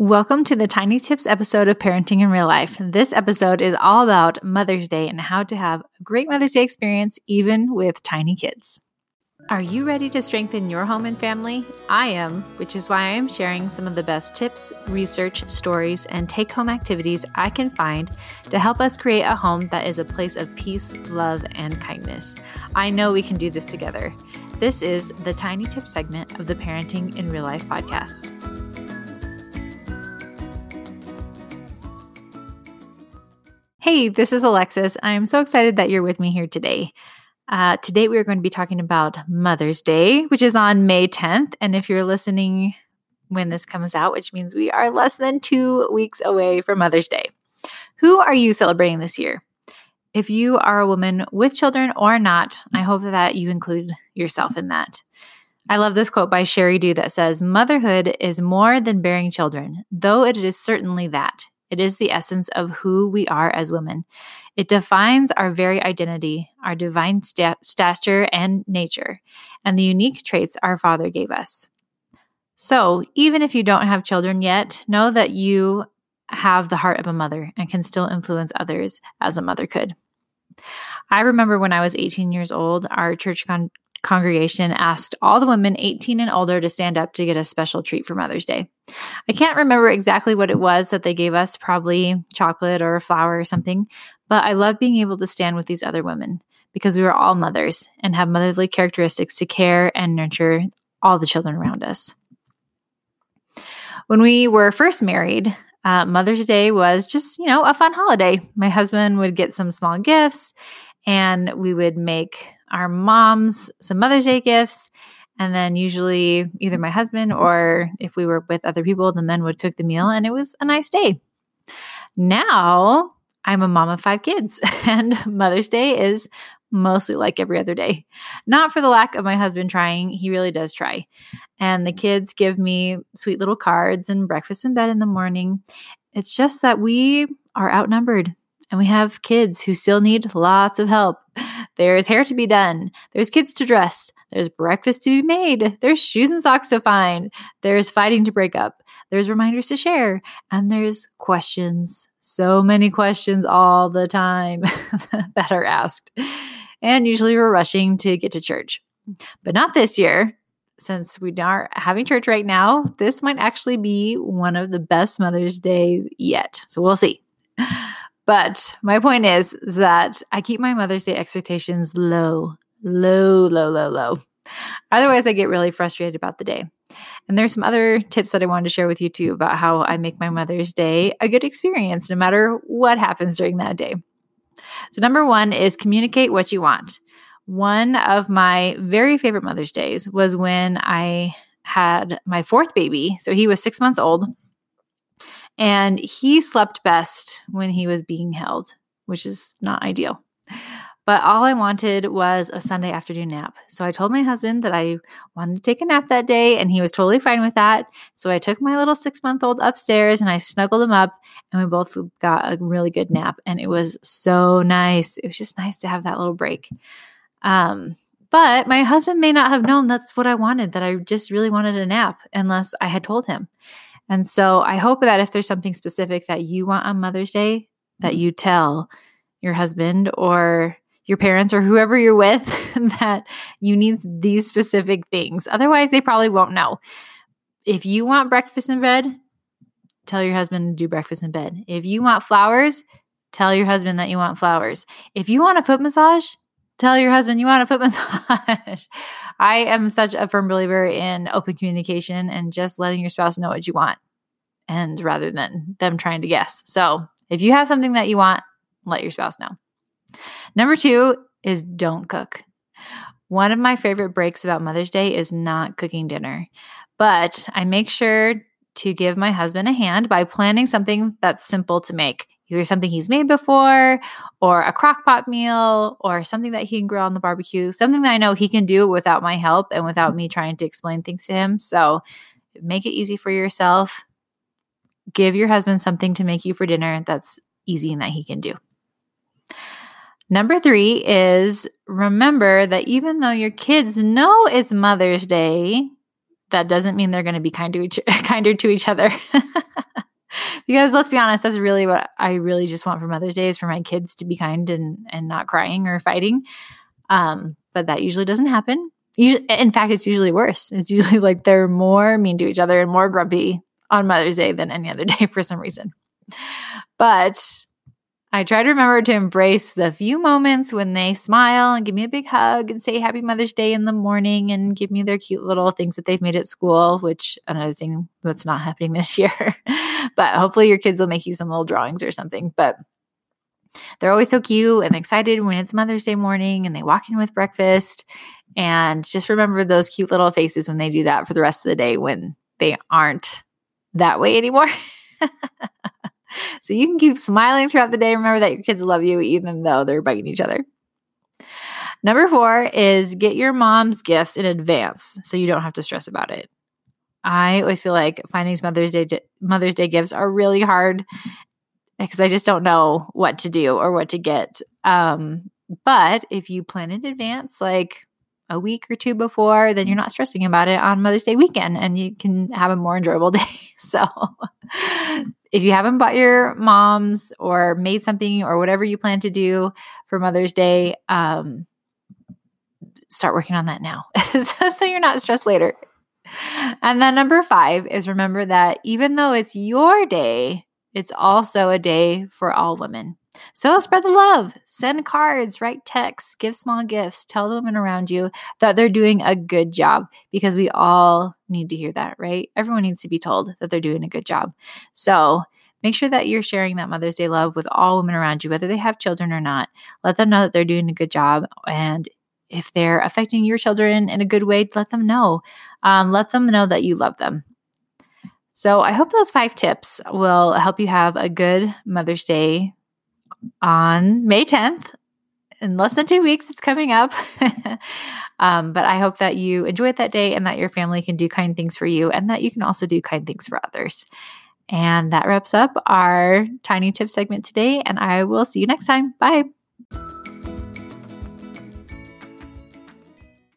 Welcome to the Tiny Tips episode of Parenting in Real Life. This episode is all about Mother's Day and how to have a great Mother's Day experience even with tiny kids. Are you ready to strengthen your home and family? I am, which is why I am sharing some of the best tips, research, stories, and take home activities I can find to help us create a home that is a place of peace, love, and kindness. I know we can do this together. This is the Tiny Tip segment of the Parenting in Real Life podcast. Hey, this is Alexis. I'm so excited that you're with me here today. Uh, today, we are going to be talking about Mother's Day, which is on May 10th. And if you're listening when this comes out, which means we are less than two weeks away from Mother's Day, who are you celebrating this year? If you are a woman with children or not, I hope that you include yourself in that. I love this quote by Sheri Dew that says, Motherhood is more than bearing children, though it is certainly that. It is the essence of who we are as women. It defines our very identity, our divine stat- stature and nature, and the unique traits our Father gave us. So, even if you don't have children yet, know that you have the heart of a mother and can still influence others as a mother could. I remember when I was 18 years old, our church con- congregation asked all the women 18 and older to stand up to get a special treat for Mother's Day. I can't remember exactly what it was that they gave us, probably chocolate or a flower or something, but I love being able to stand with these other women because we were all mothers and have motherly characteristics to care and nurture all the children around us. When we were first married, uh, Mother's Day was just, you know, a fun holiday. My husband would get some small gifts and we would make our moms some Mother's Day gifts. And then usually either my husband or if we were with other people, the men would cook the meal and it was a nice day. Now I'm a mom of five kids and Mother's Day is mostly like every other day. Not for the lack of my husband trying, he really does try. And the kids give me sweet little cards and breakfast in bed in the morning. It's just that we are outnumbered and we have kids who still need lots of help. There's hair to be done. There's kids to dress. There's breakfast to be made. There's shoes and socks to find. There's fighting to break up. There's reminders to share. And there's questions. So many questions all the time that are asked. And usually we're rushing to get to church. But not this year. Since we aren't having church right now, this might actually be one of the best Mother's Days yet. So we'll see. But my point is, that I keep my Mother's Day expectations low, low, low, low, low. Otherwise, I get really frustrated about the day. And there's some other tips that I wanted to share with you too about how I make my Mother's Day a good experience no matter what happens during that day. So, number one is communicate what you want. One of my very favorite Mother's Days was when I had my fourth baby. So, he was six months old. And he slept best when he was being held, which is not ideal. But all I wanted was a Sunday afternoon nap. So I told my husband that I wanted to take a nap that day, and he was totally fine with that. So I took my little six month old upstairs and I snuggled him up, and we both got a really good nap. And it was so nice. It was just nice to have that little break. Um, but my husband may not have known that's what I wanted, that I just really wanted a nap unless I had told him. And so I hope that if there's something specific that you want on Mother's Day, that mm-hmm. you tell your husband or your parents or whoever you're with that you need these specific things. Otherwise, they probably won't know. If you want breakfast in bed, tell your husband to do breakfast in bed. If you want flowers, tell your husband that you want flowers. If you want a foot massage, tell your husband you want a foot massage. I am such a firm believer in open communication and just letting your spouse know what you want and rather than them trying to guess. So, if you have something that you want, let your spouse know. Number 2 is don't cook. One of my favorite breaks about Mother's Day is not cooking dinner, but I make sure to give my husband a hand by planning something that's simple to make either something he's made before or a crock pot meal or something that he can grill on the barbecue, something that I know he can do without my help and without me trying to explain things to him. So make it easy for yourself. Give your husband something to make you for dinner that's easy and that he can do. Number three is remember that even though your kids know it's Mother's Day, that doesn't mean they're going to be kind to each, kinder to each other. because let's be honest, that's really what I really just want for Mother's Day is for my kids to be kind and and not crying or fighting. Um, but that usually doesn't happen. Usually, in fact, it's usually worse. It's usually like they're more mean to each other and more grumpy on Mother's Day than any other day for some reason. But I try to remember to embrace the few moments when they smile and give me a big hug and say Happy Mother's Day in the morning and give me their cute little things that they've made at school, which another thing that's not happening this year. but hopefully your kids will make you some little drawings or something. But they're always so cute and excited when it's Mother's Day morning and they walk in with breakfast. And just remember those cute little faces when they do that for the rest of the day when they aren't that way anymore. so you can keep smiling throughout the day. Remember that your kids love you even though they're bugging each other. Number four is get your mom's gifts in advance so you don't have to stress about it. I always feel like finding Mother's Day Mother's Day gifts are really hard because I just don't know what to do or what to get. Um, but if you plan in advance, like a week or two before, then you're not stressing about it on Mother's Day weekend and you can have a more enjoyable day. So if you haven't bought your mom's or made something or whatever you plan to do for Mother's Day, um, start working on that now so you're not stressed later. And then number five is remember that even though it's your day, it's also a day for all women. So spread the love, send cards, write texts, give small gifts, tell the women around you that they're doing a good job because we all need to hear that, right? Everyone needs to be told that they're doing a good job. So make sure that you're sharing that Mother's Day love with all women around you, whether they have children or not. Let them know that they're doing a good job. And if they're affecting your children in a good way, let them know. Um, let them know that you love them. So I hope those five tips will help you have a good Mother's Day on May 10th. In less than two weeks, it's coming up. um, but I hope that you enjoy that day and that your family can do kind things for you and that you can also do kind things for others. And that wraps up our tiny tip segment today. And I will see you next time. Bye.